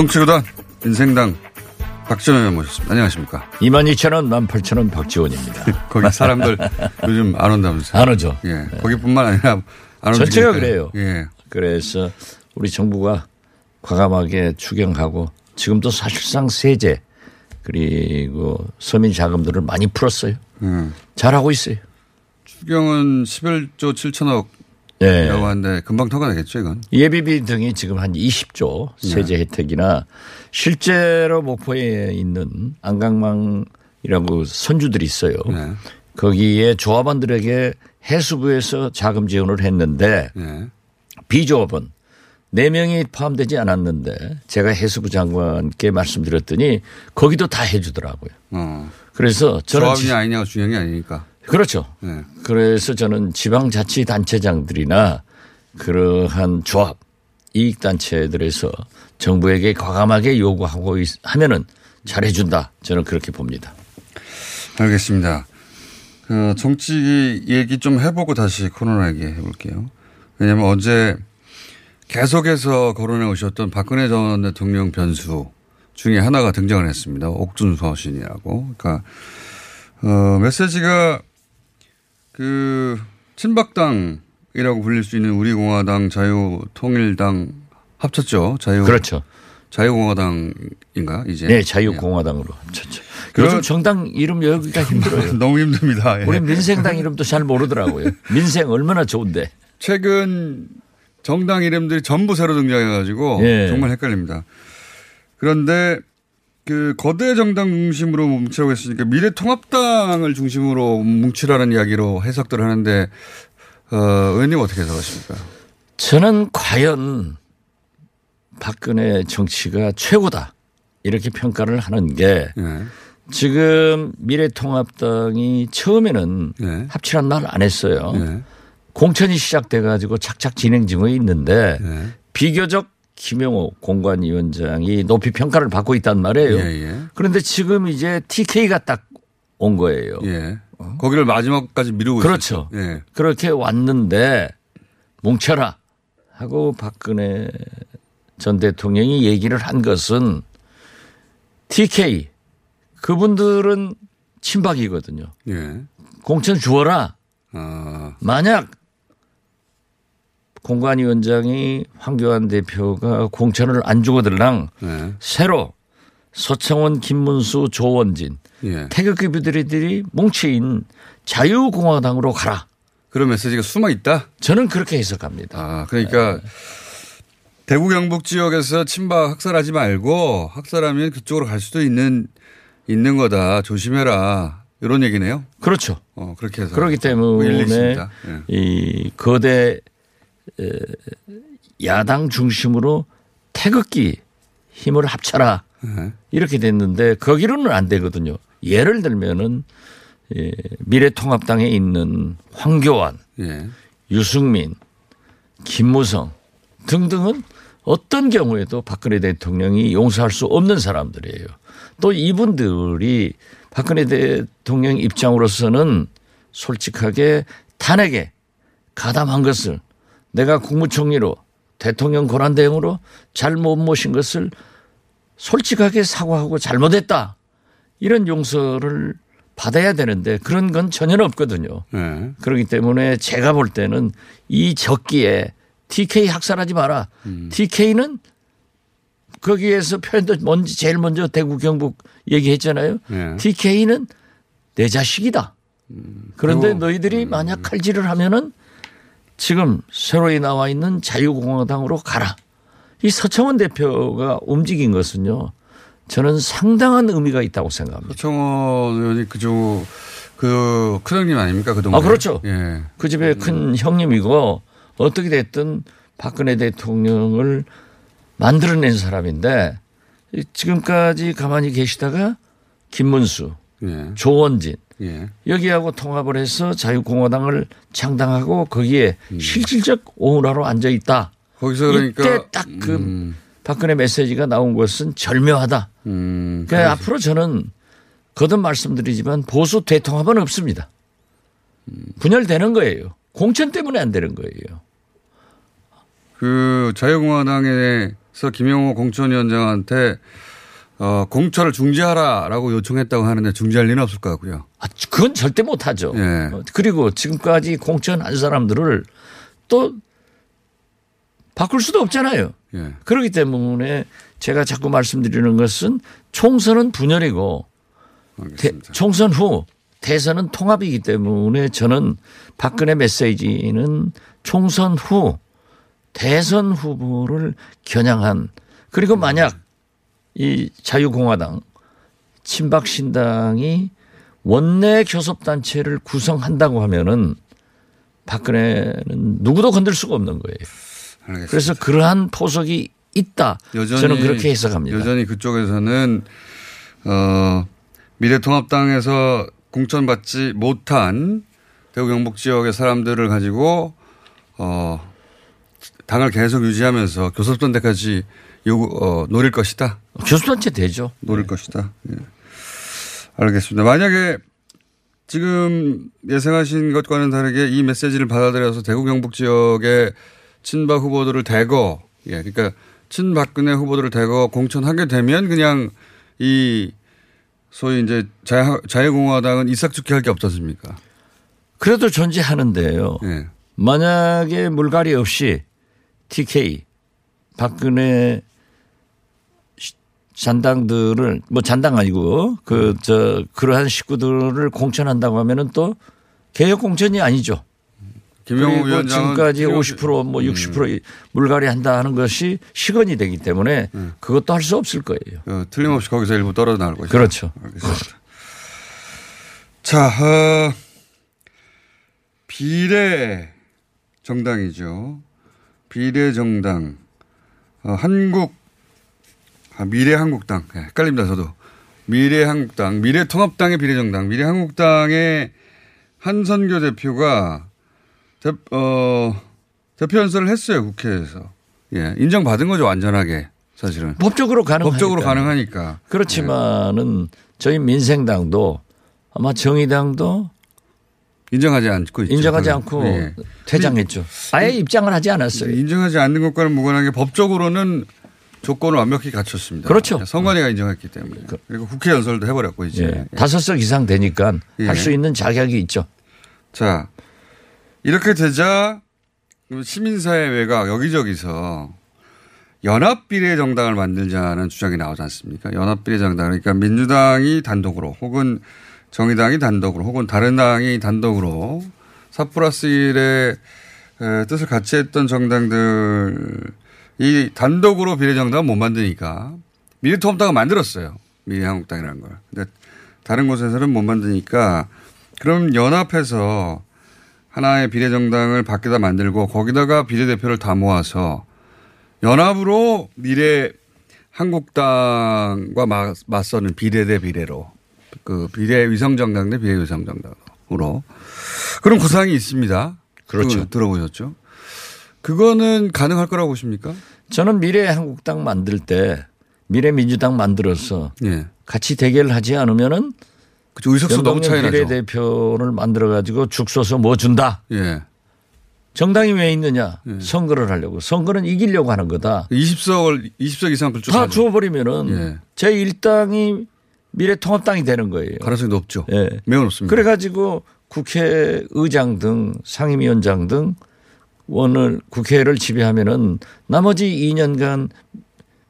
정치구단 인생당 박지원 의원 모셨습니다. 안녕하십니까. 22,000원, 18,000원 박지원입니다. 거기 사람들 요즘 안 온다면서요. 안 오죠. 예. 거기뿐만 아니라 안 전체가 움직이니까요. 그래요. 예. 그래서 우리 정부가 과감하게 추경하고 지금도 사실상 세제 그리고 서민 자금들을 많이 풀었어요. 음. 잘하고 있어요. 추경은 11조 7천억 이라고 네. 하는데 금방 통과되겠죠, 이건. 예비비 등이 지금 한 20조 세제 혜택이나 실제로 목포에 있는 안강망이라고 선주들이 있어요. 네. 거기에 조합원들에게 해수부에서 자금 지원을 했는데 예. 비조합은 4명이 포함되지 않았는데 제가 해수부 장관께 말씀드렸더니 거기도 다 해주더라고요. 어. 그래서 저는 조합이냐 지- 아니냐가 중요한 게 아니니까. 그렇죠. 네. 그래서 저는 지방자치단체장들이나 그러한 조합 이익단체들에서 정부에게 과감하게 요구하고 있- 하면은 잘해준다. 저는 그렇게 봅니다. 알겠습니다. 그 정치 얘기 좀 해보고 다시 코로나 얘기 해볼게요. 왜냐하면 어제 계속해서 거론해 오셨던 박근혜 전 대통령 변수 중에 하나가 등장을 했습니다. 옥준서 신이라고. 그러니까 어, 메시지가 그 친박당이라고 불릴 수 있는 우리공화당, 자유통일당 합쳤죠. 자유 그렇죠. 자유공화당인가 이제. 네, 자유공화당으로 합쳤죠. 그- 요즘 정당 이름 여기가 힘들어요. 너무 힘듭니다. 예. 우리 민생당 이름도 잘 모르더라고요. 민생 얼마나 좋은데. 최근 정당 이름들이 전부 새로 등장해가지고 예. 정말 헷갈립니다. 그런데 그 거대 정당 중심으로 뭉치라고 했으니까 미래통합당을 중심으로 뭉치라는 이야기로 해석들 하는데 어, 의원님 어떻게 해석하십니까? 저는 과연 박근혜 정치가 최고다. 이렇게 평가를 하는 게 예. 지금 미래통합당이 처음에는 네. 합치란 말 안 했어요. 예. 공천이 시작돼 가지고 착착 진행 중에 있는데 예. 비교적 김영호 공관위원장이 높이 평가를 받고 있단 말이에요. 예, 예. 그런데 지금 이제 TK가 딱 온 거예요. 예. 거기를 마지막까지 미루고 그렇죠. 있었죠. 예. 그렇게 왔는데 뭉쳐라 하고 박근혜 전 대통령이 얘기를 한 것은 TK 그분들은 친박이거든요. 예. 공천 주어라. 아, 만약 공관위원장이 황교안 대표가 공천을 안 주거들랑 예. 새로 서청원, 김문수, 조원진 예. 태극기부들이 뭉친 자유공화당으로 가라. 그런 메시지가 숨어 있다? 저는 그렇게 해석합니다. 아, 그러니까 대구 경북 지역에서 친박 학살하지 말고 학살하면 그쪽으로 갈 수도 있는 있는 거다. 조심해라. 이런 얘기네요. 그렇죠. 어, 그렇게 해서 그렇기 일리 때문에. 예. 이 거대 에, 야당 중심으로 태극기 힘을 합쳐라 예. 이렇게 됐는데 거기로는 안 되거든요. 예를 들면은 예, 미래통합당에 있는 황교안, 예. 유승민, 김무성 등등은 어떤 경우에도 박근혜 대통령이 용서할 수 없는 사람들이에요. 또 이분들이 박근혜 대통령 입장으로서는 솔직하게 탄핵에 가담한 것을 내가 국무총리로 대통령 권한대행으로 잘못 모신 것을 솔직하게 사과하고 잘못했다. 이런 용서를 받아야 되는데 그런 건 전혀 없거든요. 네. 그렇기 때문에 제가 볼 때는 이 적기에 TK 학살하지 마라. TK는 거기에서 표현도 먼저 제일 먼저 대구 경북 얘기했잖아요. 네. TK는 내 자식이다. 그런데 그리고, 너희들이 만약 칼질을 하면은 지금 새로이 나와 있는 자유공화당으로 가라. 이 서청원 대표가 움직인 것은요. 저는 상당한 의미가 있다고 생각합니다. 서청원 의원이 그쪽 그 큰 형님 아닙니까 그 동네? 아, 그렇죠. 예. 그 집의 큰 형님이고 어떻게 됐든 박근혜 대통령을 만들어낸 사람인데 지금까지 가만히 계시다가 김문수, 예. 조원진 예. 여기하고 통합을 해서 자유공화당을 창당하고 거기에 실질적 오운하로 앉아 있다. 거기서 그러니까 이때 딱그 박근혜 메시지가 나온 것은 절묘하다. 음, 그러니까 앞으로 저는 거듭 말씀드리지만 보수 대통합은 없습니다. 분열되는 거예요. 공천 때문에 안 되는 거예요. 그 자유공화당에서 김영호 공천위원장한테 어, 공천을 중지하라라고 요청했다고 하는데 중지할 리는 없을 것 같고요. 아, 그건 절대 못 하죠. 예. 어, 그리고 지금까지 공천 한 사람들을 또 바꿀 수도 없잖아요. 예. 그렇기 때문에 제가 자꾸 말씀드리는 것은 총선은 분열이고 대-. 총선 후 대선은 통합이기 때문에 저는 박근혜 메시지는 총선 후 대선 후보를 겨냥한 그리고 만약 이 자유공화당 친박신당이 원내 교섭단체를 구성한다고 하면은 박근혜는 누구도 건들 수가 없는 거예요. 알겠습니다. 그래서 그러한 포석이 있다. 여전히 저는 그렇게 해석합니다. 여전히 그쪽에서는 어, 미래통합당에서 공천받지 못한 대구 경북 지역의 사람들을 가지고 어, 당을 계속 유지하면서 교섭단대까지 요구 어, 노릴 것이다. 교수단체 되죠. 노릴 것이다. 예. 알겠습니다. 만약에 지금 예상하신 것과는 다르게 이 메시지를 받아들여서 대구 경북 지역의 친박 후보들을 대거, 예, 그러니까 친박근혜 후보들을 대거 공천하게 되면 그냥 이 소위 이제 자유, 자유공화당은 이삭죽기 할게 없었습니까? 그래도 존재하는데요. 예. 만약에 물갈이 없이 TK 박근혜 시- 잔당들을 뭐 잔당 아니고 그 저 그러한 식구들을 공천한다고 하면은 또 개혁 공천이 아니죠. 김영호 그리고 지금까지 필요- 50%뭐 60% 물갈이 한다 하는 것이 시건이 되기 때문에 그것도 할 수 없을 거예요. 어, 틀림없이 거기서 일부 떨어져 나올 것이다. 그렇죠. 알겠습니다. 자, 어, 비례 정당이죠. 비례 정당. 어, 한국, 아, 미래 한국당. 네, 헷갈립니다, 저도. 미래 한국당, 미래 통합당의 비례 정당, 미래 한국당의 한선교 대표가 대, 어, 대표 연설을 했어요, 국회에서. 예, 인정받은 거죠, 완전하게. 사실은. 법적으로 가능하니까. 법적으로 가능하니까. 그렇지만은 저희 민생당도 아마 정의당도 인정하지 않고 있죠. 인정하지 그건. 않고 예. 퇴장했죠. 아예 입장을 하지 않았어요. 인정하지 않는 것과는 무관하게 법적으로는 조건을 완벽히 갖췄습니다. 그렇죠. 선관위가 인정했기 때문에. 그리고 국회 연설도 해버렸고 이제. 예. 다섯 석 이상 되니까 예. 할수 있는 자격이 있죠. 자 이렇게 되자 시민사회 외곽 여기저기서 연합비례 정당을 만들자는 주장이 나오지 않습니까? 연합비례 정당 그러니까 민주당이 단독으로 혹은 정의당이 단독으로 혹은 다른 당이 단독으로 4 플러스 1의 에, 뜻을 같이 했던 정당들이 단독으로 비례정당을 못 만드니까 미래통합당을 만들었어요. 미래한국당이라는 걸. 근데 다른 곳에서는 못 만드니까 그럼 연합해서 하나의 비례정당을 밖에다 만들고 거기다가 비례대표를 다 모아서 연합으로 미래 한국당과 맞- 맞서는 비례 대 비례로 그 비례 위성정당 대 비례 위성정당으로 그런 구상이 있습니다. 그렇죠. 들어보셨죠? 그거는 가능할 거라고 보십니까? 저는 미래 한국당 만들 때 미래 민주당 만들어서 예. 같이 대결을 하지 않으면은 그죠. 의석수 너무 차이 나죠. 비례대표를 만들어 가지고 죽 쏘서 뭐 준다. 예. 정당이 왜 있느냐? 선거를 하려고. 선거는 이기려고 하는 거다. 20석을 20석 이상 다. 주어버리면은 예. 제 1당이 미래통합당이 되는 거예요. 가능성이 높죠. 예. 매우 높습니다. 그래가지고 국회의장 등 상임위원장 등 원을 국회를 지배하면은 나머지 2년간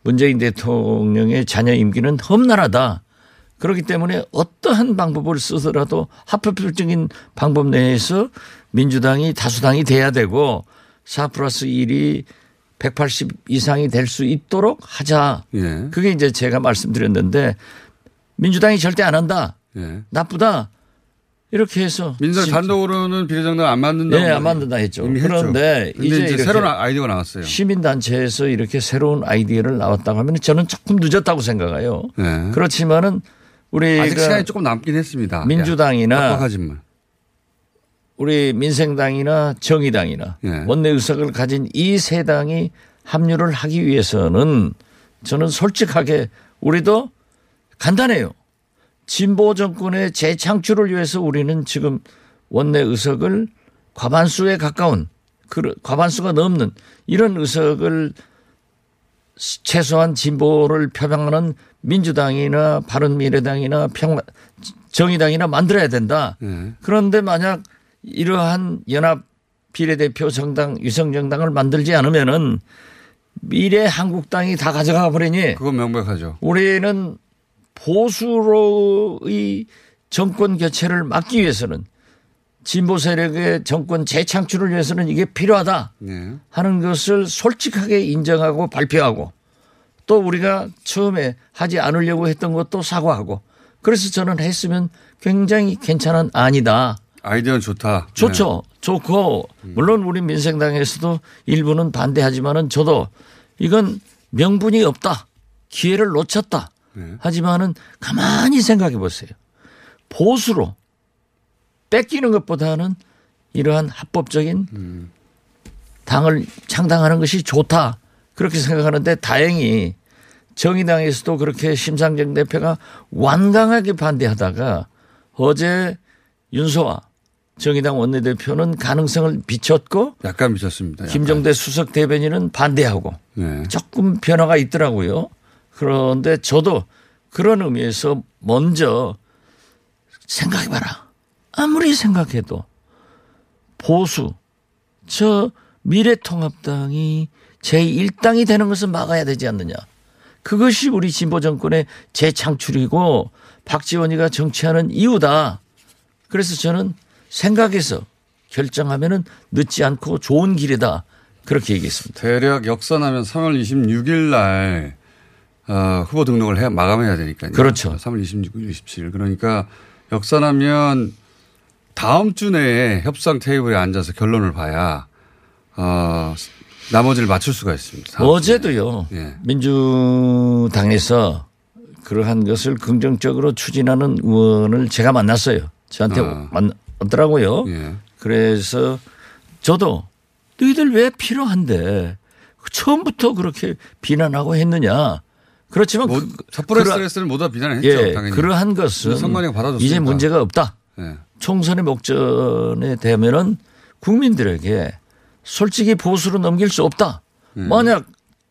문재인 대통령의 자녀 임기는 험난하다. 그렇기 때문에 어떠한 방법을 쓰더라도 합법적인 방법 내에서 민주당이 다수당이 돼야 되고 4 플러스 1이 180 이상이 될 수 있도록 하자. 예. 그게 이제 제가 말씀드렸는데 민주당이 절대 안 한다. 예. 나쁘다. 이렇게 해서 민주당 단독으로는 비례정당 안 만든다고. 네, 안 만든다 했죠. 그런데 이제 이제, 새로운 아이디어가 나왔어요. 시민단체에서 이렇게 새로운 아이디어를 나왔다고 하면 저는 조금 늦었다고 생각해요. 네. 그렇지만은 우리가 아직 시간이 조금 남긴 했습니다. 민주당이나 빡빡하지만. 우리 민생당이나 정의당이나 예. 원내 의석을 가진 이 세 당이 합류를 하기 위해서는 저는 솔직하게 우리도 간단해요. 진보 정권의 재창출을 위해서 우리는 지금 원내 의석을 과반수에 가까운 그 과반수가 넘는 이런 의석을 최소한 진보를 표방하는 민주당이나 바른미래당이나 평 정의당이나 만들어야 된다. 예. 그런데 만약 이러한 연합 비례대표 정당 위성정당을 만들지 않으면은 미래 한국당이 다 가져가 버리니 그건 명백하죠. 우리는 보수로의 정권 교체를 막기 위해서는 진보 세력의 정권 재창출을 위해서는 이게 필요하다 예. 하는 것을 솔직하게 인정하고 발표하고 또 우리가 처음에 하지 않으려고 했던 것도 사과하고 그래서 저는 했으면 굉장히 괜찮은 안이다. 아이디어는 좋다. 좋죠. 좋고 물론 우리 민생당에서도 일부는 반대하지만은 저도 이건 명분이 없다. 기회를 놓쳤다. 네. 하지만은 가만히 생각해 보세요. 보수로 뺏기는 것보다는 이러한 합법적인 당을 창당하는 것이 좋다. 그렇게 생각하는데 다행히 정의당에서도 그렇게 심상정 대표가 완강하게 반대하다가 어제 윤소아 정의당 원내대표는 가능성을 비췄고 네. 약간 미쳤습니다. 약간. 김정대 수석 대변인은 반대하고 네. 조금 변화가 있더라고요. 그런데 저도 그런 의미에서 먼저 생각해봐라. 아무리 생각해도 보수, 저 미래통합당이 제1당이 되는 것을 막아야 되지 않느냐. 그것이 우리 진보 정권의 재창출이고 박지원이가 정치하는 이유다. 그래서 저는 생각해서 결정하면은 늦지 않고 좋은 길이다. 그렇게 얘기했습니다. 대략 역선하면 3월 26일 날 어, 후보 등록을 해야 마감해야 되니까요. 그렇죠. 3월 26일, 27일. 그러니까 역선하면 다음 주 내에 협상 테이블에 앉아서 결론을 봐야 어, 나머지를 맞출 수가 있습니다. 어제도요. 예. 민주당에서 그러한 것을 긍정적으로 추진하는 의원을 제가 만났어요. 저한테 아. 만났더라고요. 예. 그래서 저도 너희들 왜 필요한데 처음부터 그렇게 비난하고 했느냐. 그렇지만 뭐, 그, 스트레스는 모두 다 비난했죠. 예, 당연히. 그러한 것은 선관위가 받아줬으니까. 이제 문제가 없다. 예. 총선의 목전에 되면은 국민들에게 솔직히 보수로 넘길 수 없다. 음. 만약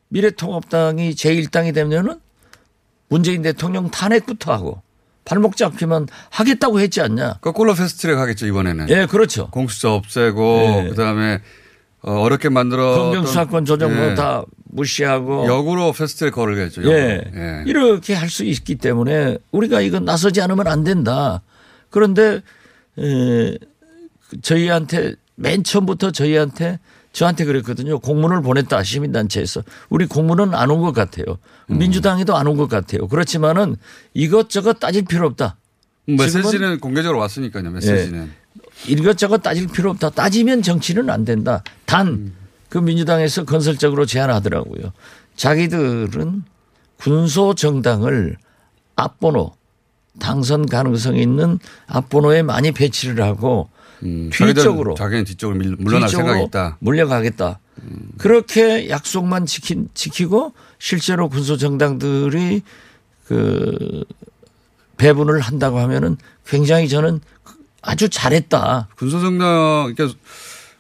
미래통합당이 제1당이 되면은 문재인 대통령 탄핵부터 하고 발목 잡기만 하겠다고 했지 않냐. 거꾸로 패스트트랙 하겠죠 이번에는. 예, 그렇죠. 공수처 없애고 예. 그다음에 어, 어렵게 만들어 검경수사권 조정 예. 뭐다 무시하고 역으로 패스트트랙 걸겠죠. 예. 예. 이렇게 할 수 있기 때문에 우리가 이건 나서지 않으면 안 된다. 그런데 에, 저희한테 맨 처음부터 저희한테 저한테 그랬거든요. 공문을 보냈다 시민단체에서 우리 공문은 안 온 것 같아요. 음. 민주당에도 안 온 것 같아요. 그렇지만은 이것저것 따질 필요 없다. 메시지는 공개적으로 왔으니까요. 메시지는. 이것저것 따질 필요 없다. 따지면 정치는 안 된다. 단 그 민주당에서 건설적으로 제안하더라고요. 자기들은 군소 정당을 앞번호 당선 가능성이 있는 앞번호에 많이 배치를 하고 음, 뒤쪽으로 자기는 뒤쪽으로 밀- 물러날 생각이 있다. 물려가겠다. 그렇게 약속만 지키, 지키고 실제로 군소 정당들이 그 배분을 한다고 하면은 굉장히 저는 아주 잘했다. 군소 정당 그러니까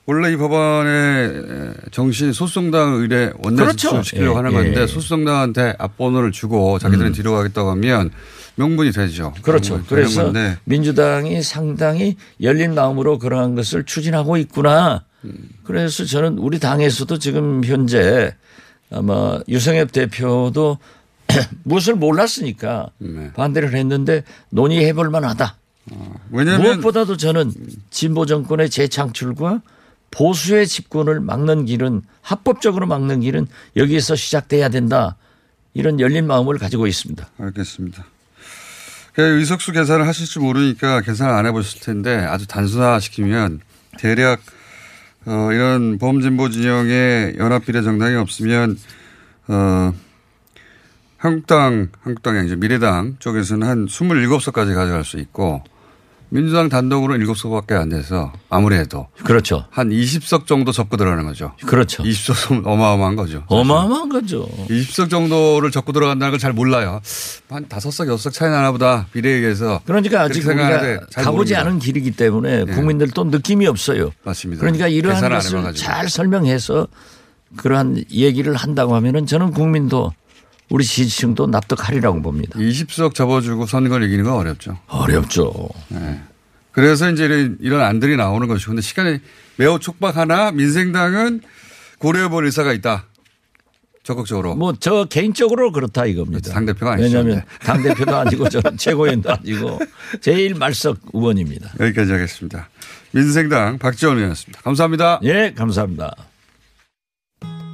원래 이 법안의 정신 소송당 의뢰 원내 그렇죠. 제출시키려고 예, 하는 건데 예. 소송당한테 앞번호를 주고 자기들은 뒤로 가겠다고 하면 명분이 되죠. 그렇죠. 그래서 건데 민주당이 상당히 열린 마음으로 그러한 것을 추진하고 있구나. 그래서 저는 우리 당에서도 지금 현재 아마 유성엽 대표도 무엇을 몰랐으니까 네. 반대를 했는데 논의해 볼 만하다. 왜냐하면 무엇보다도 저는 진보 정권의 재창출과 보수의 집권을 막는 길은 합법적으로 막는 길은 여기에서 시작돼야 된다. 이런 열린 마음을 가지고 있습니다. 알겠습니다. 그 의석수 계산을 하실지 모르니까 계산을 안 해보실 텐데 아주 단순화시키면 대략 어, 이런 범진보 진영의 연합 비례 정당이 없으면 어, 한국당, 한국당이 아니죠. 미래당 쪽에서는 한 27석까지 가져갈 수 있고 민주당 단독으로는 7석밖에 안 돼서 아무래도 그렇죠. 한 20석 정도 접고 들어가는 거죠. 그렇죠. 20석은 어마어마한 거죠. 어마어마한 거죠. 20석 정도를 접고 들어간다는 걸 잘 몰라요. 한 5석, 6석 차이 나나 보다. 비례에 의해서. 그러니까 아직 우리가 가보지. 않은 길이기 때문에 네. 국민들도 느낌이 없어요. 맞습니다. 그러니까 이러한 것을. 잘 설명해서 그러한 얘기를 한다고 하면은 저는 국민도 우리 지지층도 납득하리라고 봅니다. 20석 접어주고 선거를 이기는 건 어렵죠. 어렵죠. 네. 그래서 이제 이런, 안들이 나오는 것이고. 근데 시간이 매우 촉박하나 민생당은 고려해볼 의사가 있다. 적극적으로. 뭐 저 개인적으로 그렇다 이겁니다. 당대표가 아니죠. 왜냐하면 네. 당 대표도 아니고 저는 최고위원도 아니고 제일 말석 의원입니다. 여기까지 하겠습니다. 민생당 박지원 의원이었습니다. 감사합니다. 예, 감사합니다.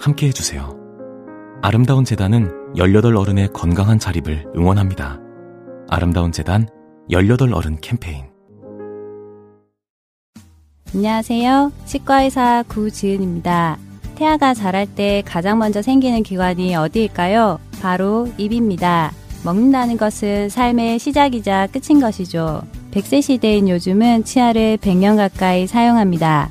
함께 해주세요. 아름다운 재단은 18 어른의 건강한 자립을 응원합니다. 아름다운 재단 18 어른 캠페인. 안녕하세요. 치과의사 구지은입니다. 태아가 자랄 때 가장 먼저 생기는 기관이 어디일까요? 바로 입입니다. 먹는다는 것은 삶의 시작이자 끝인 것이죠. 100세 시대인 요즘은 치아를 100년 가까이 사용합니다.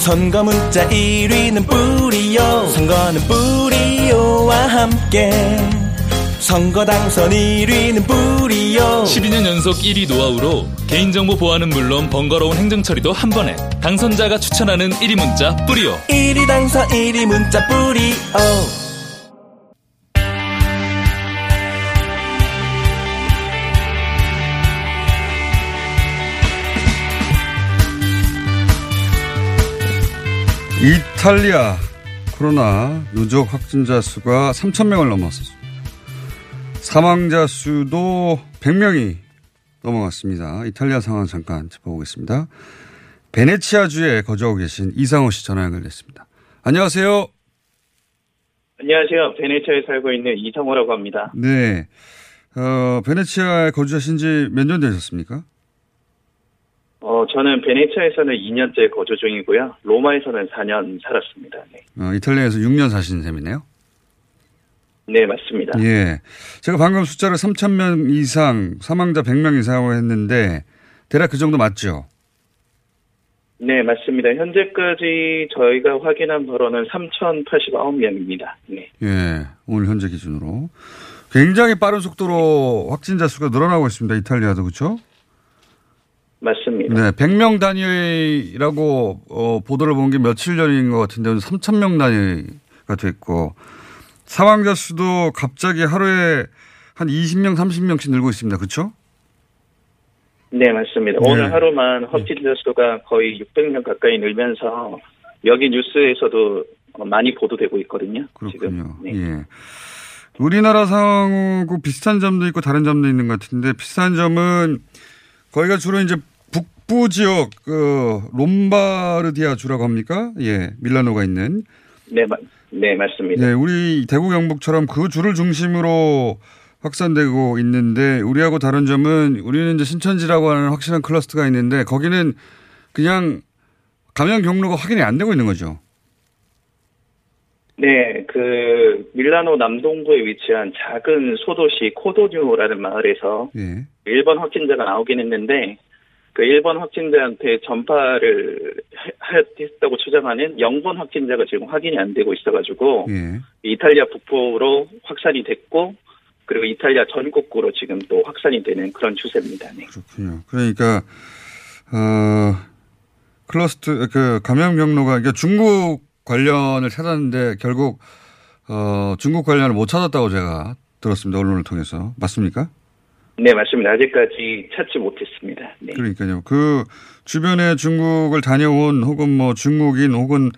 선거 문자 1위는 뿌리오 선거는 뿌리오와 함께. 선거 당선 1위는 뿌리오 12년 연속 1위 노하우로 개인정보 보안은 물론 번거로운 행정처리도 한 번에. 당선자가 추천하는 1위 문자 뿌리오 1위 당선 1위 문자 뿌리오 이탈리아 코로나 누적 확진자 수가 3,000명을 넘었습니다. 사망자 수도 100명이 넘어갔습니다. 이탈리아 상황 잠깐 짚어보겠습니다. 베네치아주에 거주하고 계신 이상호 씨 전화 연결됐습니다. 안녕하세요. 안녕하세요. 베네치아에 살고 있는 이성호라고 합니다. 네. 어, 베네치아에 거주하신 지 몇 년 되셨습니까? 어, 저는 베네치아에서는 2년째 거주 중이고요. 로마에서는 4년 살았습니다. 네. 어, 이탈리아에서 6년 사신 셈이네요. 네, 맞습니다. 예. 제가 방금 숫자를 3,000명 이상, 사망자 100명 이상으로 했는데, 대략 그 정도 맞죠? 네, 맞습니다. 현재까지 저희가 확인한 발원은 3,089명입니다. 네. 예, 오늘 현재 기준으로. 굉장히 빠른 속도로 확진자 수가 늘어나고 있습니다. 이탈리아도 그렇죠? 맞습니다. 네, 100명 단위라고 어, 보도를 본 게 며칠 전인 것 같은데 3,000명 단위가 됐고 사망자 수도 갑자기 하루에 한 20명, 30명씩 늘고 있습니다. 그렇죠? 네, 맞습니다. 네. 오늘 하루만 확진자 수가 거의 600명 가까이 늘면서 여기 뉴스에서도 어, 많이 보도되고 있거든요. 그렇군요. 네. 예. 우리나라 상황하고 비슷한 점도 있고 다른 점도 있는 것 같은데 비슷한 점은 거기가 주로 이제 북부 지역 그 롬바르디아 주라고 합니까? 예, 밀라노가 있는. 네, 마, 네, 맞습니다. 네, 우리 대구 경북처럼 그 주를 중심으로 확산되고 있는데 우리하고 다른 점은 우리는 이제 신천지라고 하는 확실한 클러스터가 있는데 거기는 그냥 감염 경로가 확인이 안 되고 있는 거죠. 네, 그 밀라노 남동부에 위치한 작은 소도시 코도뉴라는 마을에서 예. 1번 확진자가 나오긴 했는데 그 1번 확진자한테 전파를 하- 했다고 추정하는 0번 확진자가 지금 확인이 안 되고 있어가지고 예. 이탈리아 북부로 확산이 됐고 그리고 이탈리아 전국구로 지금 또 확산이 되는 그런 추세입니다. 네. 그렇군요. 그러니까 어 클러스터 그 감염 경로가 그러니까 중국 관련을 찾았는데 결국 어 중국 관련을 못 찾았다고 제가 들었습니다. 언론을 통해서 맞습니까? 네, 맞습니다. 아직까지 찾지 못했습니다. 네. 그러니까요. 그 주변에 중국을 다녀온 혹은 뭐 중국인 혹은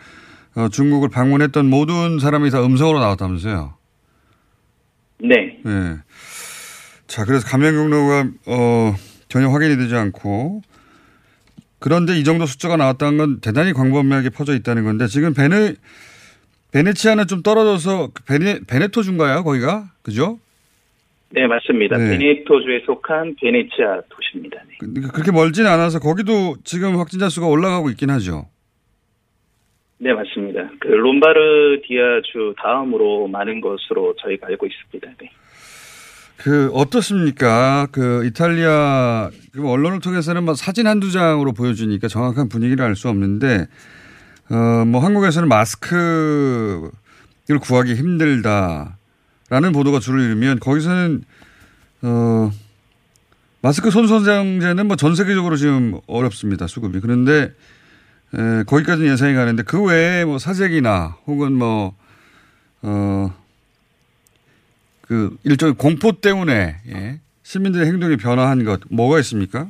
어, 중국을 방문했던 모든 사람이 다 음성으로 나왔다면서요. 네. 예. 자, 그래서 감염 경로가 어, 전혀 확인이 되지 않고 그런데 이 정도 숫자가 나왔다는 건 대단히 광범위하게 퍼져 있다는 건데 지금 베네 베네치아는 좀 떨어져서 그 베네 베네토 준가요 거기가 그죠? 네, 맞습니다. 네. 베네토주에 속한 베네치아 도시입니다. 네. 그- 그렇게 멀지는 않아서 거기도 지금 확진자 수가 올라가고 있긴 하죠. 네, 맞습니다. 그 롬바르디아주 다음으로 많은 것으로 저희가 알고 있습니다. 네. 그 어떻습니까? 그 이탈리아 그 언론을 통해서는 뭐 사진 한두 장으로 보여주니까 정확한 분위기를 알 수 없는데 어 뭐 한국에서는 마스크를 구하기 힘들다 라는 보도가 줄을 이루면 거기서는 어 마스크 손소장제는 뭐 전 세계적으로 지금 어렵습니다 수급이 그런데 에, 거기까지는 예상이 가는데 그 외에 뭐 사재기나 혹은 뭐 어 그 일종의 공포 때문에 예. 시민들의 행동이 변화한 것 뭐가 있습니까?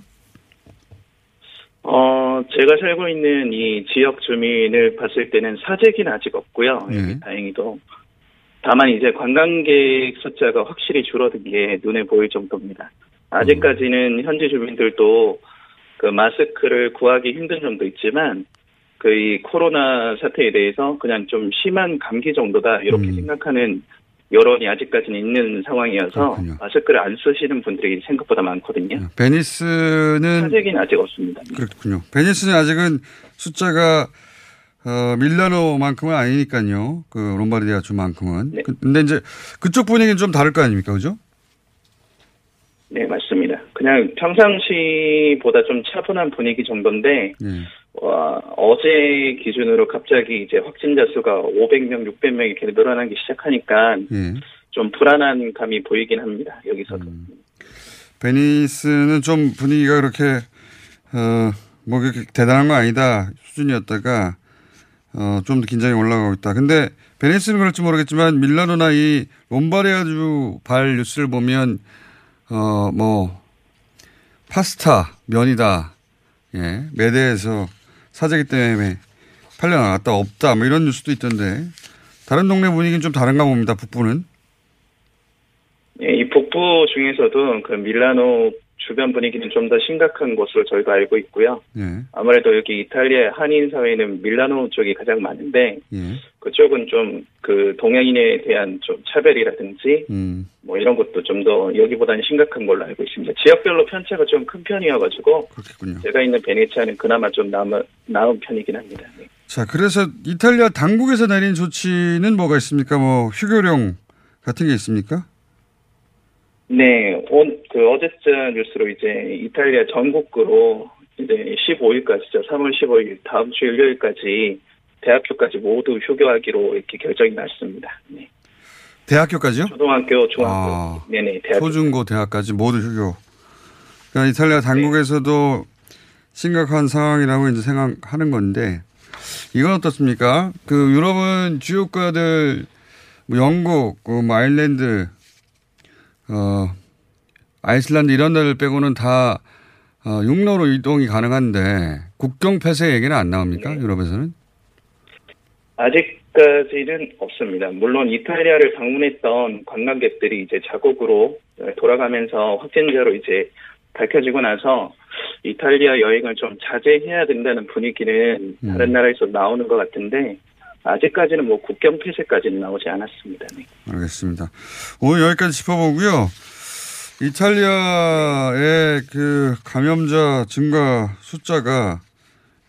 어, 제가 살고 있는 이 지역 주민을 봤을 때는 사재기는 아직 없고요. 네. 다행히도. 다만 이제 관광객 숫자가 확실히 줄어든 게 눈에 보일 정도입니다. 아직까지는 현지 주민들도 그 마스크를 구하기 힘든 점도 있지만 그 이 코로나 사태에 대해서 그냥 좀 심한 감기 정도다 이렇게 생각하는 여론이 아직까지는 있는 상황이어서 마스크를 안 쓰시는 분들이 생각보다 많거든요. 베니스는 사재기는 아직 없습니다. 그렇군요. 베니스는 아직은 숫자가 어, 밀라노만큼은 아니니까요. 그 롬바르디아 주만큼은. 그- 근데 이제 그쪽 분위기는 좀 다를 거 아닙니까, 그죠? 네, 맞습니다. 그냥 평상시보다 좀 차분한 분위기 정도인데, 예. 와, 어제 기준으로 갑자기 이제 확진자 수가 500명, 600명 이렇게 늘어나기 시작하니까 예. 좀 불안한 감이 보이긴 합니다. 여기서도. 음. 베니스는 좀 분위기가 그렇게 어, 뭐 그렇게 대단한 건 아니다 수준이었다가 어, 좀 더 긴장이 올라가고 있다. 근데 베니스는 그럴지 모르겠지만 밀라노나 이 롬바리아주 발 뉴스를 보면 어, 뭐 파스타 면이다. 예. 매대에서 사재기 때문에 팔려 나갔다 없다. 뭐 이런 뉴스도 있던데 다른 동네 분위기는 좀 다른가 봅니다. 북부는. 예, 이 북부 중에서도 그 밀라노 주변 분위기는 좀 더 심각한 것으로 저희가 알고 있고요. 예. 아무래도 여기 이탈리아 한인 사회는 밀라노 쪽이 가장 많은데, 예. 그쪽은 좀 그 동양인에 대한 좀 차별이라든지 음. 뭐 이런 것도 좀 더 여기보다는 심각한 걸로 알고 있습니다. 지역별로 편차가 좀 큰 편이어가지고 그렇겠군요. 제가 있는 베네치아는 그나마 좀 나은, 나은 편이긴 합니다. 네. 자, 그래서 이탈리아 당국에서 내린 조치는 뭐가 있습니까? 뭐 휴교령 같은 게 있습니까? 네, 온, 그 어제자 뉴스로 이제 이탈리아 전국구로 이제 15일까지죠. 3월 15일 다음 주 일요일까지 대학교까지 모두 휴교하기로 이렇게 결정이 났습니다. 네. 대학교까지요? 초등학교, 중학교, 아, 네네 대학교. 초중고 대학까지 모두 휴교. 그러니까 이탈리아 당국에서도 심각한 상황이라고 이제 생각하는 건데 이건 어떻습니까? 그 유럽은 주요 국가들 뭐 영국, 그뭐 아일랜드, 어 아이슬란드 이런 데를 빼고는 다 어, 육로로 이동이 가능한데 국경 폐쇄 얘기는 안 나옵니까? 유럽에서는? 아직까지는 없습니다. 물론 이탈리아를 방문했던 관광객들이 이제 자국으로 돌아가면서 확진자로 이제 밝혀지고 나서 이탈리아 여행을 좀 자제해야 된다는 분위기는 다른 나라에서 나오는 것 같은데 아직까지는 뭐 국경 폐쇄까지는 나오지 않았습니다. 네. 알겠습니다. 오늘 여기까지 짚어보고요. 이탈리아의 그 감염자 증가 숫자가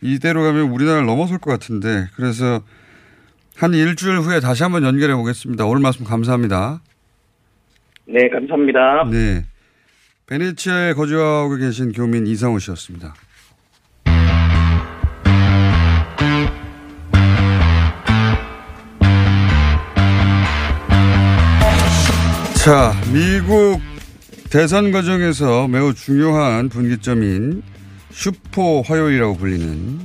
이대로 가면 우리나라를 넘어설 것 같은데 그래서 한 일주일 후에 다시 한번 연결해 보겠습니다. 오늘 말씀 감사합니다. 네, 감사합니다. 네. 베네치아에 거주하고 계신 교민 이상호 씨였습니다. 자, 미국 대선 과정에서 매우 중요한 분기점인 슈퍼 화요일이라고 불리는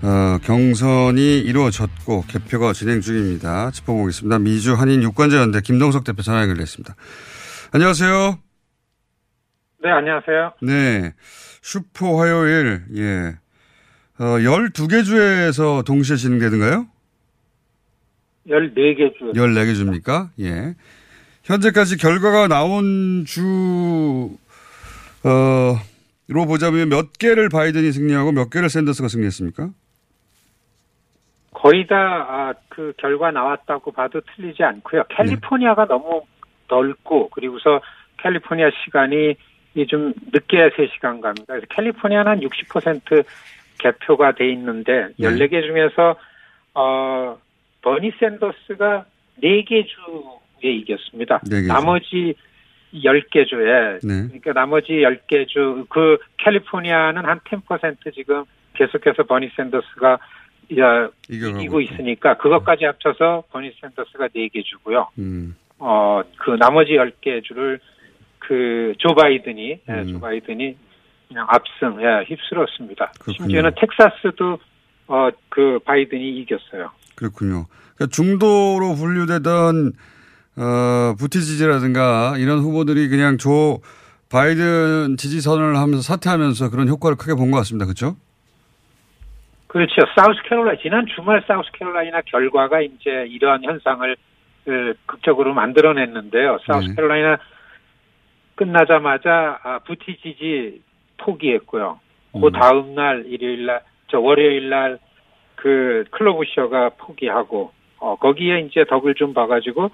어, 경선이 이루어졌고 개표가 진행 중입니다. 짚어보겠습니다. 미주 한인 유권자연대 김동석 대표 전화 연결됐습니다. 안녕하세요. 네, 안녕하세요. 네. 슈퍼 화요일, 예. 어, 12개 주에서 동시에 진행되는가요? 14개 주. 14개 주입니까? 예. 현재까지 결과가 나온 주, 어, 로 보자면 몇 개를 바이든이 승리하고 몇 개를 샌더스가 승리했습니까? 거의 다, 아, 그 결과 나왔다고 봐도 틀리지 않고요. 캘리포니아가 너무 넓고, 그리고서 캘리포니아 시간이 이좀 늦게 3시간 갑니다. 그래서 캘리포니아는 한60% 개표가 돼 있는데, 네. 14개 중에서, 어, 버니 샌더스가 4개 주 에 이겼습니다. 네. 나머지 10개 주에, 네. 그러니까 나머지 10개 주, 그 캘리포니아는 한 10% 지금 계속해서 버니 샌더스가 야, 이기고 있으니까 그것까지 합쳐서 버니 샌더스가 4개 주고요. 음. 어, 그 나머지 10개 주를 그 조 바이든이, 예, 음. 조 바이든이 그냥 압승, 예, 휩쓸었습니다. 심지어는 텍사스도 어, 그 바이든이 이겼어요. 그렇군요. 그러니까 중도로 분류되던 어, 부티지지라든가 이런 후보들이 그냥 조 바이든 지지 선언을 하면서 사퇴하면서 그런 효과를 크게 본 것 같습니다. 그렇죠? 그렇죠. 사우스캐롤라이나 지난 주말 사우스캐롤라이나 결과가 이제 이러한 현상을 그, 극적으로 만들어냈는데요. 사우스캐롤라이나 끝나자마자 아, 부티지지 포기했고요. 그 다음 날 일요일 날, 저 월요일 날 그 클로부셔가 포기하고 어, 거기에 이제 덕을 좀 봐가지고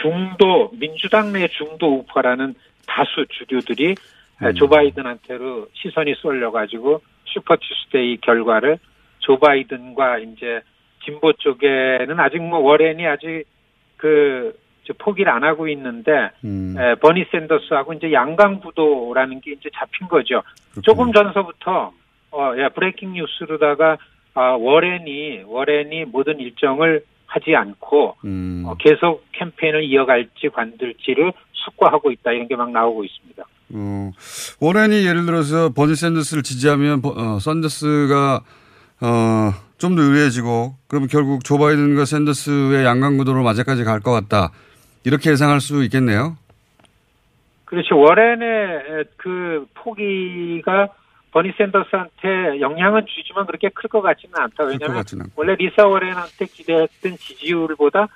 중도 민주당 내 중도 우파라는 다수 주류들이 에, 조 바이든한테로 시선이 쏠려가지고 Super Tuesday 결과를 조 바이든과 이제 진보 쪽에는 아직 뭐 워렌이 아직 그저 포기를 안 하고 있는데 에, 버니 샌더스하고 이제 양강 구도라는 게 이제 잡힌 거죠. 조금 전서부터 어, 야, breaking news로다가 아, 워렌이 워렌이 모든 일정을 하지 않고 음. 어, 계속 캠페인을 이어갈지 관둘지를 숙고하고 있다 이런 게 막 나오고 있습니다. 어, 워렌이 예를 들어서 버니 샌더스를 지지하면 버- 어, 샌더스가 어, 좀 더 유리해지고 그러면 결국 조 바이든과 샌더스의 양강구도로 마지막까지 갈 것 같다. 이렇게 예상할 수 있겠네요. 그렇죠. 워렌의 그 포기가 버니 샌더스한테 영향은 주지만 그렇게 클 것 같지는 않다. 왜냐하면 같지는. 원래 리사 워렌한테 기대했던 지지율보다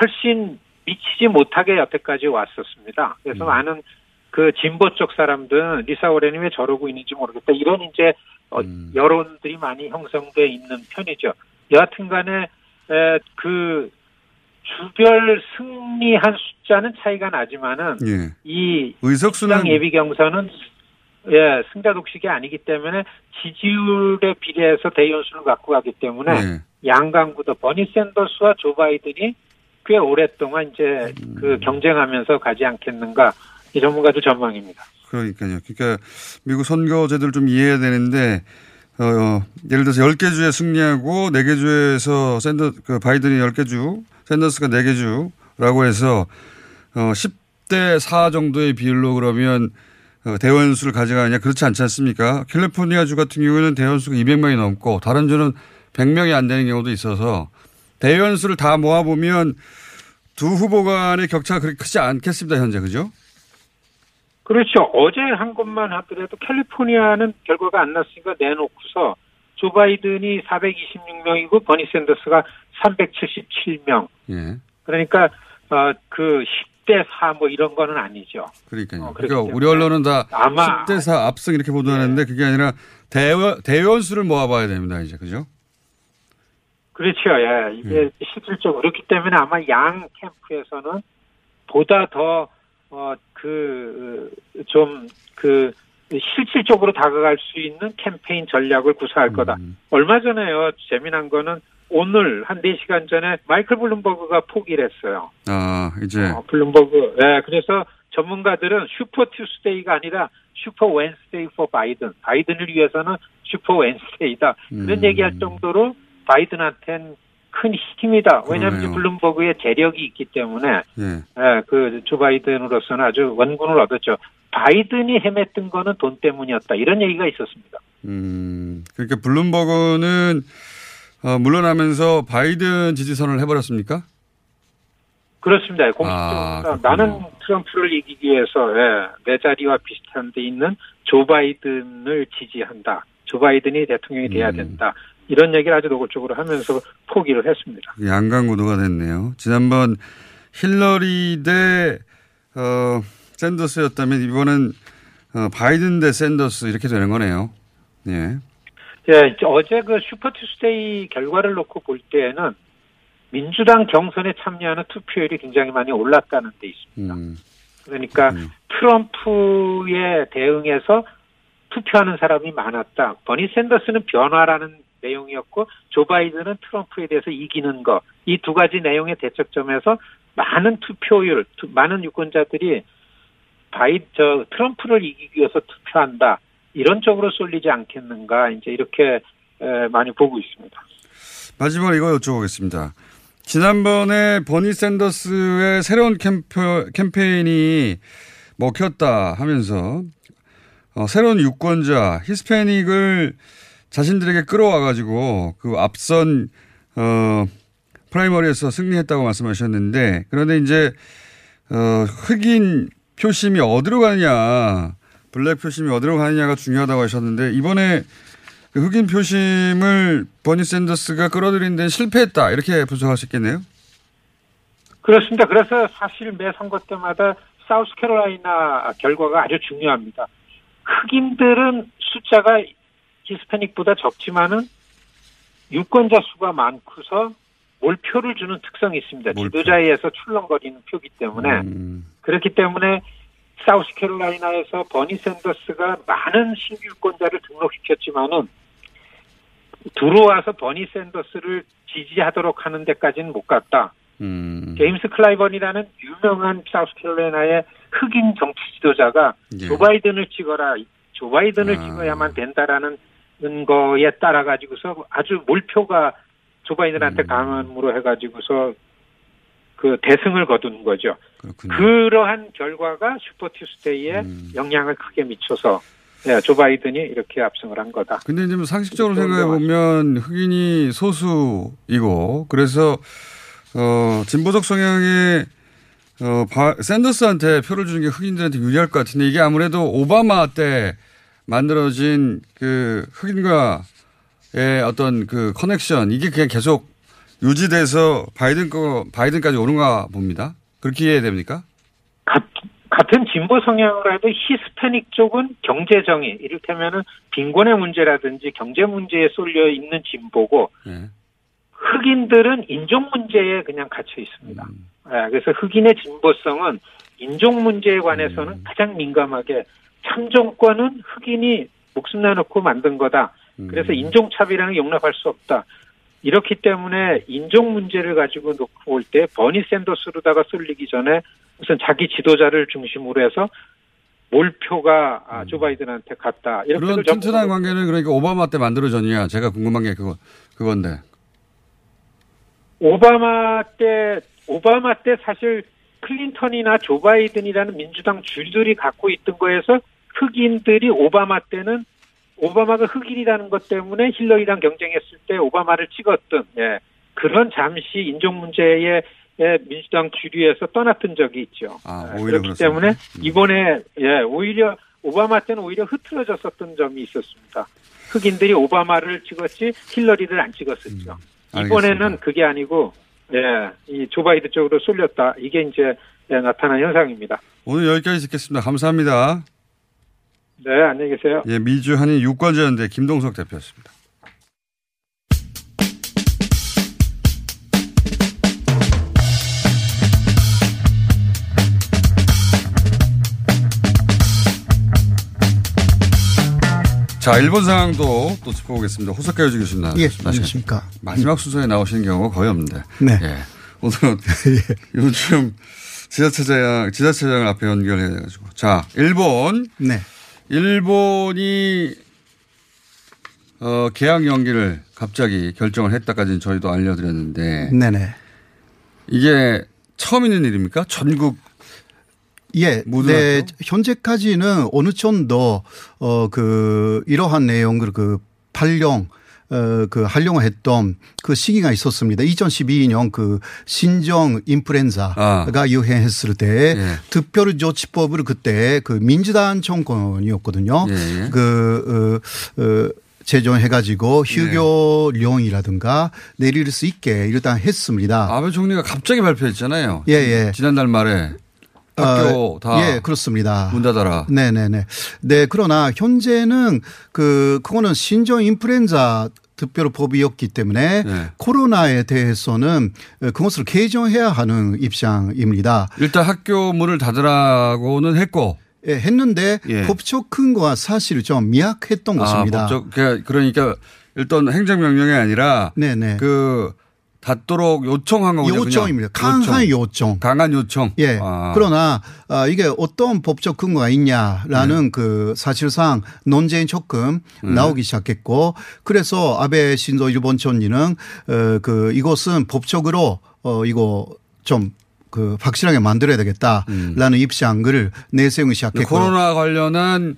훨씬 미치지 못하게 여태까지 왔었습니다. 그래서 음. 많은 그 진보 쪽 사람들은 리사 워렌이 왜 저러고 있는지 모르겠다. 이런 이제 어, 음. 여론들이 많이 형성돼 있는 편이죠. 여하튼간에 에, 그 주별 승리한 숫자는 차이가 나지만은 예. 이 의석수는 예비 경선은 예 승자 독식이 아니기 때문에 지지율에 비례해서 대연수를 갖고 가기 때문에 네. 양강구도 버니 샌더스와 조 바이든이 꽤 오랫동안 이제 그 경쟁하면서 가지 않겠는가 이 전문가도 전망입니다. 그러니까요. 그러니까 미국 선거제도를 좀 이해해야 되는데 어, 어, 예를 들어서 10개 주에 승리하고 4개 주에서 샌더 그 바이든이 10개 주, 샌더스가 4개 주라고 해서 어 10대 4 정도의 비율로 그러면 어, 대원수를 가져가느냐 그렇지 않지 않습니까? 캘리포니아 주 같은 경우에는 대원수가 200명이 넘고 다른 주는 100명이 안 되는 경우도 있어서 대원수를 다 모아보면 두 후보 간의 격차가 그렇게 크지 않겠습니다, 현재. 그죠? 그렇죠. 어제 한 것만 하더라도 캘리포니아는 결과가 안 났으니까 내놓고서 조 바이든이 426명이고 버니 샌더스가 377명. 예. 그러니까 어, 그 10대 4 뭐 이런 거는 아니죠. 그러니까요. 그렇기 그러니까 우리 언론은 다 아마- 10대 4 압승 이렇게 보도하는데 그게 아니라 대의원, 대의원 수를 모아봐야 됩니다, 이제. 그죠? 그렇죠. 예. 이게 실질적으로 그렇기 때문에 아마 양 캠프에서는 보다 더, 어, 그, 좀, 그, 실질적으로 다가갈 수 있는 캠페인 전략을 구사할 거다. 얼마 전에요. 재미난 거는 오늘 한 4시간 전에 마이클 블룸버그가 포기를 했어요. 아, 이제. 어, 블룸버그. 예, 그래서 전문가들은 Super Tuesday가 아니라 Super Wednesday for 바이든. 바이든을 위해서는 Super Wednesday다. 그런 음. 얘기할 정도로 바이든한테는 큰 힘이다. 왜냐하면 그러네요. 블룸버그의 재력이 있기 때문에 예. 예, 그 조 바이든으로서는 아주 원군을 얻었죠. 바이든이 헤맸던 거는 돈 때문이었다. 이런 얘기가 있었습니다. 음, 그러니까 블룸버그는 어, 물러나면서 바이든 지지 선언을 해버렸습니까? 그렇습니다. 공식적으로 아, 그렇군요. 나는 트럼프를 이기기 위해서 예, 내 자리와 비슷한 데 있는 조 바이든을 지지한다. 조 바이든이 대통령이 음. 돼야 된다. 이런 얘기를 아주 노골적으로 하면서 포기를 했습니다. 양강구도가 됐네요. 지난번 힐러리 대 어, 샌더스였다면 이번엔 어, 바이든 대 샌더스 이렇게 되는 거네요. 예. 예, 어제 그 Super Tuesday 결과를 놓고 볼 때에는 민주당 경선에 참여하는 투표율이 굉장히 많이 올랐다는 데 있습니다. 음, 그러니까 트럼프에 대응해서 투표하는 사람이 많았다. 버니 샌더스는 변화라는 내용이었고 조 바이든은 트럼프에 대해서 이기는 거. 이 두 가지 내용의 대척점에서 많은 투표율, 투- 많은 유권자들이 바이 저 트럼프를 이기기 위해서 투표한다. 이런 쪽으로 쏠리지 않겠는가 이제 이렇게 에, 많이 보고 있습니다. 마지막으로 이거 여쭤보겠습니다. 지난번에 버니 샌더스의 새로운 캠페, 캠페인이 먹혔다 하면서 어, 새로운 유권자 히스패닉을 자신들에게 끌어와가지고 그 앞선 어, 프라이머리에서 승리했다고 말씀하셨는데 그런데 이제 어, 흑인 표심이 어디로 가느냐 블랙 표심이 어디로 가느냐가 중요하다고 하셨는데 이번에 그 흑인 표심을 버니 샌더스가 끌어들인 데는 실패했다 이렇게 분석할 수 있겠네요. 그렇습니다. 그래서 사실 매 선거 때마다 사우스캐롤라이나 결과가 아주 중요합니다. 흑인들은 숫자가 히스패닉보다 적지만은 유권자 수가 많고서 몰표를 주는 특성이 있습니다. 지도자에 의해서 출렁거리는 표기 때문에 음. 그렇기 때문에 사우스캐롤라이나에서 버니 샌더스가 많은 신규 유권자를 등록시켰지만은 들어와서 버니 샌더스를 지지하도록 하는 데까지는 못 갔다. 음. 제임스 클라이번이라는 유명한 사우스캐롤라이나의 흑인 정치 지도자가 예. 조 바이든을 찍어라, 조 바이든을 아. 찍어야만 된다라는 거에 따라 가지고서 아주 몰표가 조 바이든한테 음. 감으로 해가지고서 그 대승을 거두는 거죠. 그러한 결과가 Super Tuesday에 음. 영향을 크게 미쳐서 예, 조 바이든이 이렇게 압승을 한 거다. 근데 이제 뭐 상식적으로 생각해 보면 흑인이 소수이고 그래서 어 진보적 성향의 어 바, 샌더스한테 표를 주는 게 흑인들한테 유리할 것 같은데 이게 아무래도 오바마 때 만들어진 그 흑인과의 어떤 그 connection 이게 그냥 계속 유지돼서 바이든 거 바이든까지 오는가 봅니다. 그렇게 이해해야 됩니까? 같은 진보 성향으로 해도 히스패닉 쪽은 경제 정의, 이를테면은 빈곤의 문제라든지 경제 문제에 쏠려 있는 진보고 네. 흑인들은 인종 문제에 그냥 갇혀 있습니다. 예, 그래서 흑인의 진보성은 인종 문제에 관해서는 가장 민감하게 참정권은 흑인이 목숨 내놓고 만든 거다. 그래서 인종차별이라는 게 용납할 수 없다. 이렇기 때문에 인종 문제를 가지고 놓고 볼 때 버니 샌더스로다가 쏠리기 전에 우선 자기 지도자를 중심으로 해서 몰표가 아, 조 바이든한테 갔다. 이렇게 그런 튼튼한 관계는 그러니까 오바마 때 만들어졌냐? 제가 궁금한 게 그거 그건데. 오바마 때 오바마 때 사실 클린턴이나 조 바이든이라는 민주당 주들이 갖고 있던 거에서 흑인들이 오바마 때는 오바마가 흑인이라는 것 때문에 힐러리랑 경쟁했을 때 오바마를 찍었던 예, 그런 잠시 인종 문제에 예, 민주당 주류에서 떠났던 적이 있죠. 아, 예, 오히려 그렇기 그렇습니다. 때문에 이번에 예, 오히려 오바마 때는 오히려 흐트러졌었던 점이 있었습니다. 흑인들이 오바마를 찍었지 힐러리를 안 찍었었죠. 음, 이번에는 그게 아니고 예, 이조 바이든 쪽으로 쏠렸다. 이게 이제 예, 나타난 현상입니다. 오늘 여기까지 듣겠습니다. 감사합니다. 네, 안녕히 계세요. 예, 미주 한인 유권자연대 김동석 대표였습니다. 자, 일본 상황도 또 짚어보겠습니다. 호석카 유지 교수님 나, 예. 안녕하십니까. 마지막 순서에 나오시는 경우가 거의 없는데. 네. 예. 오늘은 요즘 지자체장, 지자체장을 앞에 연결해가지고. 자, 일본. 네. 일본이 어, 계약 연기를 갑자기 결정을 했다까지는 저희도 알려드렸는데. 네네. 이게 처음 있는 일입니까? 전국 예, 네, 현재까지는 어느 정도 어그 이러한 내용을 그 발령 어 그 하려고 했던 그 시기가 있었습니다. 2012년 그 신종 인플루엔자가 유행했을 때 특별 조치법을 그때 그 민주당 정권이었거든요. 예. 그 어, 어, 제정해가지고 휴교령이라든가 내릴 수 있게 일단 했습니다. 아베 총리가 갑자기 발표했잖아요. 예, 예. 지난달 말에 학교 어, 다 예, 그렇습니다. 문 닫아라. 네네네. 네, 그러나 현재는 그, 그거는 신종 인플루엔자 특별법이었기 때문에 네. 코로나에 대해서는 그것을 개정해야 하는 입장입니다. 일단 학교 문을 닫으라고는 했고. 예, 했는데 예. 법적 근거가 사실 좀 미약했던 것입니다. 아, 법적, 그러니까- 그러니까 일단 행정명령이 아니라 네네. 그 닫도록 요청한 거군요. 그냥. 요청입니다. 강한 요청. 강한 요청. 예. 아. 그러나 아, 이게 어떤 법적 근거가 있냐라는 네. 그 사실상 논쟁이 조금 음. 나오기 시작했고 그래서 아베 신조 일본 총리는 어, 그 이것은 법적으로 어 이거 좀그 확실하게 만들어야 되겠다라는 입장을 내세우기 시작했고 음. 코로나 관련한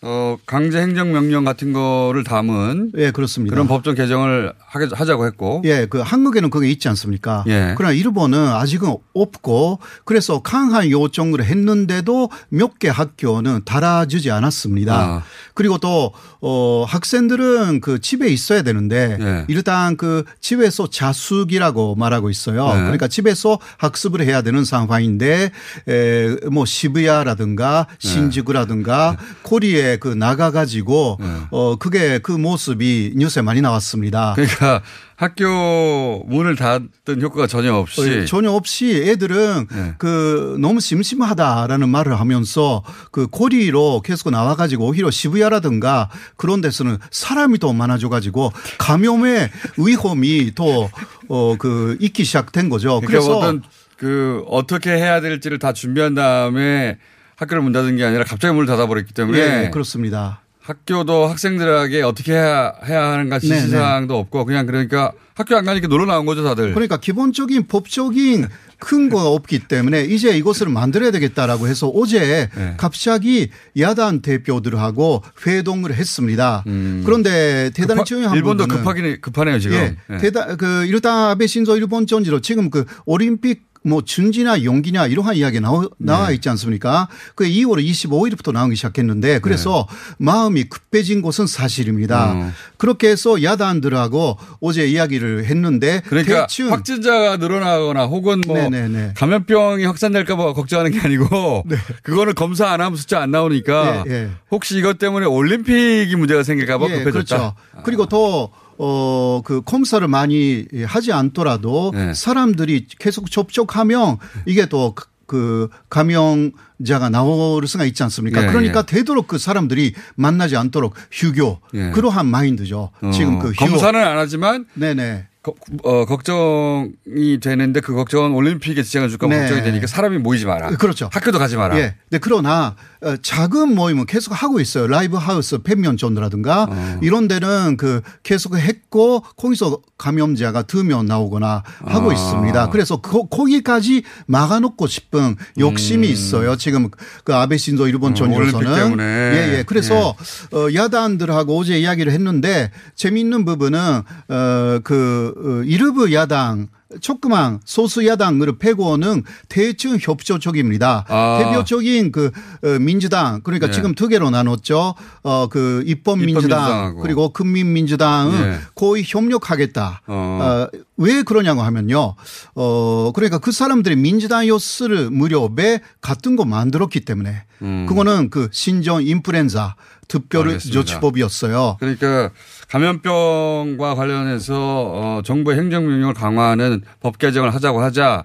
어, 강제 행정 명령 같은 거를 담은 예, 그렇습니다. 그런 법정 개정을 하게, 하자고 했고. 예, 그 한국에는 그게 있지 않습니까? 예. 그러나 일본은 아직은 없고 그래서 강한 요청을 했는데도 몇 개 학교는 달아주지 않았습니다. 아. 그리고 또, 어, 학생들은 그 집에 있어야 되는데 예. 일단 그 집에서 자숙이라고 말하고 있어요. 네. 그러니까 집에서 학습을 해야 되는 상황인데 에, 뭐 시부야라든가 네. 신주쿠라든가 코리에 그 나가가지고 네. 어, 그게 그 모습이 뉴스에 많이 나왔습니다. 그러니까 학교 문을 닫은 효과가 전혀 없이. 어, 전혀 없이 애들은 네. 그 너무 심심하다라는 말을 하면서 그 고리로 계속 나와가지고 오히려 시부야라든가 그런 데서는 사람이 더 많아져가지고 감염의 위험이 더어그 있기 시작된 거죠. 그러니까 그래서 어떤 그 어떻게 해야 될지를 다 준비한 다음에 학교를 문 닫은 게 아니라 갑자기 문을 닫아버렸기 때문에. 예, 그렇습니다. 학교도 학생들에게 어떻게 해야, 해야 하는가 네, 지시사항도 없고 그냥 그러니까 학교 안 가니까 놀러 나온 거죠 다들. 그러니까 기본적인 법적인 근거가 없기 때문에 이제 이것을 만들어야 되겠다라고 해서 어제 네. 갑자기 야당 대표들하고 회동을 했습니다. 그런데 대단히 음. 급하- 중요한 일본도 급하긴 급하네요 지금. 예. 예. 대다 그 일단 아베 신조 일본 전지로 지금 그 올림픽 뭐 준지나 용기냐 이러한 이야기 나오, 네. 나와 있지 않습니까? 그 2월 25일부터 나오기 시작했는데 그래서 마음이 급해진 것은 사실입니다. 네. 음. 그렇게 해서 야단들하고 어제 이야기를 했는데 그러니까 대충 확진자가 늘어나거나 혹은 뭐 네네네. 감염병이 확산될까 봐 걱정하는 게 아니고 그거는 검사 안 하면 숫자 안 나오니까 예, 예. 혹시 이것 때문에 올림픽이 문제가 생길까봐 예, 급해졌다. 그렇죠. 그리고 또 어, 그 검사를 많이 하지 않더라도 네. 사람들이 계속 접촉하면 이게 또그 감염자가 나올 수가 있지 않습니까? 예, 그러니까 예. 되도록 그 사람들이 만나지 않도록 휴교 예. 그러한 마인드죠. 어, 지금 그 휴 검사는 안 하지만 네네. 거- 어, 걱정이 되는데 그 걱정은 올림픽에 지장을 줄까 봐 네. 걱정이 되니까 사람이 모이지 마라. 그렇죠. 학교도 가지 마라. 예. 네, 그러나 어, 작은 모임은 계속 하고 있어요. 라이브 하우스 팬면존이라든가 어. 이런 데는 그 계속 했고 거기서 감염자가 두 명 나오거나 하고 아. 있습니다. 그래서 거, 거기까지 막아놓고 싶은 욕심이 있어요. 지금 그 아베 신조 일본 음. 어, 전주로서는 올림픽 때문에. 예, 예. 그래서 어, 야당들하고 어제 이야기를 했는데 재미있는 부분은 어그 어, 일부 야당 조그만 소수 야당을 빼고는 대충 협조적입니다. 아. 대표적인 그 어, 민주당 그러니까 네. 지금 두 개로 나눴죠. 어그 입법 민주당. 그리고 국민 민주당은 예. 거의 협력하겠다. 어. 어, 왜 그러냐고 하면요. 어 그러니까 그 사람들이 민주당 요스를 무렵에 같은 거 만들었기 때문에 음. 그거는 그 신종 인플루엔자 특별 알겠습니다. 조치법이었어요. 그러니까 감염병과 관련해서 어, 정부의 행정명령을 강화하는 법 개정을 하자고 하자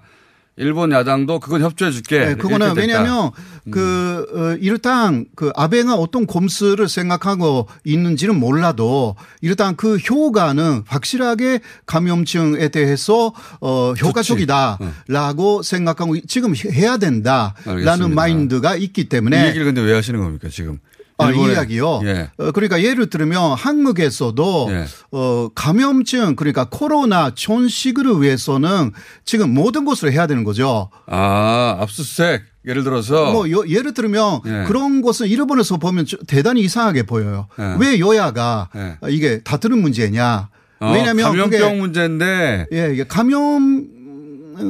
일본 야당도 그건 협조해 줄게. 네, 그거는 왜냐하면 그 어, 일단 그 아베가 어떤 곰수를 생각하고 있는지는 몰라도 일단 그 효과는 확실하게 감염증에 대해서 어 효과적이다라고 생각하고 지금 해야 된다라는 알겠습니다. 마인드가 있기 이 때문에 얘기를 근데 왜 하시는 겁니까 지금? 아, 이 이야기요. 예. 어, 그러니까 예를 들면 한국에서도 예. 어, 감염증 그러니까 코로나 전식을 위해서는 지금 모든 것을 해야 되는 거죠. 아 압수수색 예를 들어서 뭐 요- 예를 들면 예. 그런 것은 일본에서 보면 저- 대단히 이상하게 보여요. 예. 왜 여야가 예. 이게 다투는 문제냐? 어, 왜냐하면 감염병 그게 문제인데 예, 이게 감염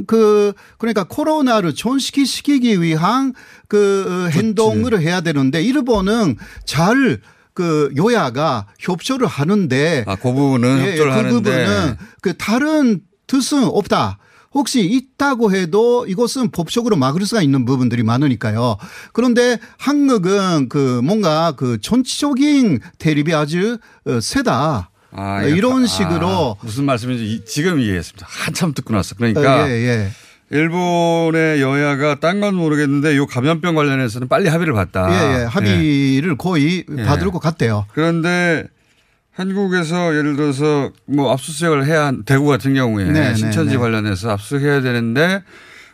그 그러니까 코로나를 전시시키기 위한 그 행동을 해야 되는데 일본은 잘그 요야가 협조를 하는데 아, 그 부분은 예, 협조를 그 하는데 부분은 그 다른 뜻은 없다. 혹시 있다고 해도 이것은 법적으로 막을 수가 있는 부분들이 많으니까요. 그런데 한국은 그 뭔가 그 전치적인 대립이 아주 어, 세다. 아, 이거 이런 아, 식으로 무슨 말씀인지 이- 지금 이해했습니다. 한참 듣고 나서 그러니까 어, 예, 예. 일본의 여야가 딴 건 모르겠는데 요 감염병 관련해서는 빨리 합의를 봤다. 예, 예. 합의를 거의 예. 받을 것 같대요. 그런데 한국에서 예를 들어서 뭐 압수수색을 해야 한 대구 같은 경우에 네, 신천지 네, 네. 관련해서 압수수색해야 되는데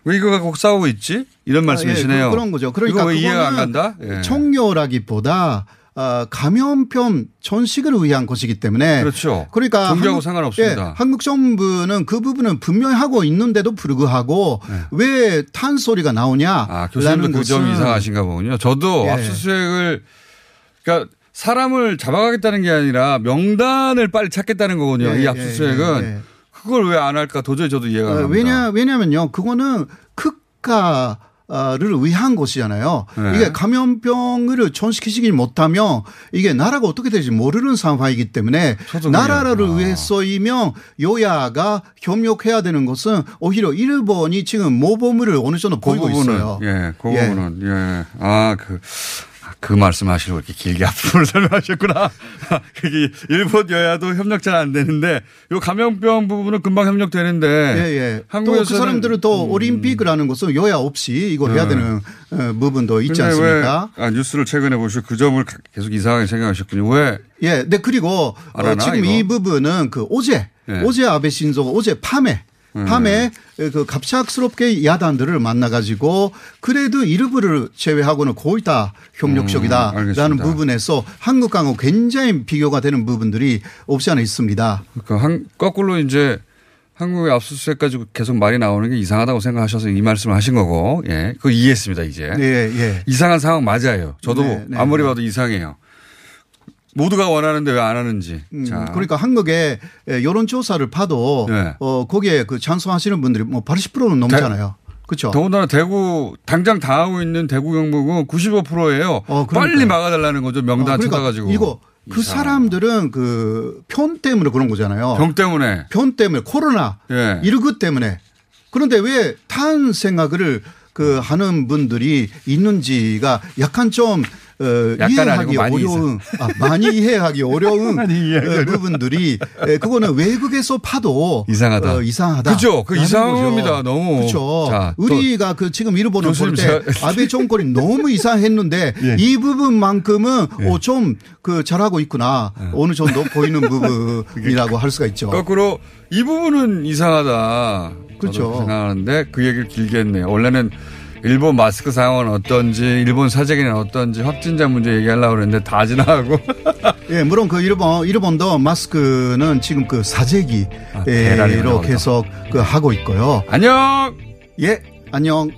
왜 이거 갖고 싸우고 있지? 이런 말씀이시네요. 아, 예, 그- 그런 거죠. 그러니까 이거 왜 이해가 안 간다? 예. 청료라기보다 어, 감염병 전식을 위한 것이기 때문에 그렇죠. 그러니까 종교하고 한국- 상관없습니다. 예, 한국 정부는 그 부분은 분명히 하고 있는데도 불구하고 왜 탄소리가 나오냐? 네. 아, 교수님도 그 점이 이상하신가 보군요. 저도 예. 압수수색을 그러니까 사람을 잡아가겠다는 게 아니라 명단을 빨리 찾겠다는 거군요. 예, 이 압수수색은 예, 예, 예. 그걸 왜 안 할까 도저히 저도 이해가 안 어, 갑니다. 왜냐 왜냐면요 그거는 국가 를 위한 것이잖아요. 네. 이게 감염병을 전시키시지 못하면 이게 나라가 어떻게 될지 모르는 상황이기 때문에 나라를. 아. 위해서이면 여야가 협력해야 되는 것은 오히려 일본이 지금 모범을 어느 정도 그 보이고 부분은 있어요. 예, 그 예. 부분은 예. 아, 그. 그 말씀하시고 이렇게 길게 앞으로 설명하셨구나. 그게 일본 여야도 협력 잘 안 되는데 요 감염병 부분은 금방 협력되는데 예, 예. 또그 사람들은 또 올림픽이라는 것은 여야 없이 이걸 해야 네. 되는 어, 부분도 있지 않습니까? 왜, 아, 뉴스를 최근에 보시고 그 점을 계속 이상하게 생각하셨군요. 왜? 예, 네 그리고 안 어, 하나, 지금 이거? 이 부분은 그 어제 예. 어제 아베 신조가 어제 밤에 음. 밤에 그 갑작스럽게 야단들을 만나가지고 그래도 일부를 제외하고는 거의 다 음, 협력적이다라는 알겠습니다. 부분에서 한국하고 굉장히 비교가 되는 부분들이 없지 않아 있습니다. 그 한, 거꾸로 이제 한국의 압수수색 가지고 계속 말이 나오는 게 이상하다고 생각하셔서 이 말씀을 하신 거고, 예. 그거 이해했습니다, 이제. 예, 예. 이상한 상황 맞아요. 저도 네, 네, 아무리 네. 봐도 이상해요. 모두가 원하는데 왜 안 하는지. 음, 자. 그러니까 한국의 여론조사를 봐도 네. 어, 거기에 그 찬성하시는 분들이 뭐 80%는 넘잖아요. 그렇죠. 더군다나 대구 당장 당하고 있는 대구 경북은 95%예요. 빨리 막아달라는 거죠. 명단 어, 그러니까 찾아가지고. 이거 그 사람들은 그 편 때문에 그런 거잖아요. 병 때문에. 편 때문에 코로나 예. 이러그 때문에 그런데 왜 탄 생각을 그 하는 분들이 있는지가 약간 좀 어, 이해하기 어려운 아, 많이 이해하기 어려운 많이 어, 부분들이 에, 그거는 외국에서 파도 이상하다. 어, 이상하다. 그죠? 그 이상합니다. 너무. 그렇죠. 자, 또 우리가 그 지금 일본을 볼 때 아베 정권이 너무 이상했는데 예. 이 부분만큼은 어, 좀그 잘하고 있구나 예. 어느 정도 보이는 부분이라고 할 수가 있죠. 거꾸로 이 부분은 이상하다. 그렇죠. 생각하는데 그 얘기를 길게 했네요. 원래는 일본 마스크 상황은 어떤지, 일본 사재기는 어떤지, 확진자 문제 얘기하려고 그랬는데 다 지나가고. 예, 물론 그 일본 일본도 마스크는 지금 그 사재기로 아, 계속 그 하고 있고요. 안녕. 예, 안녕.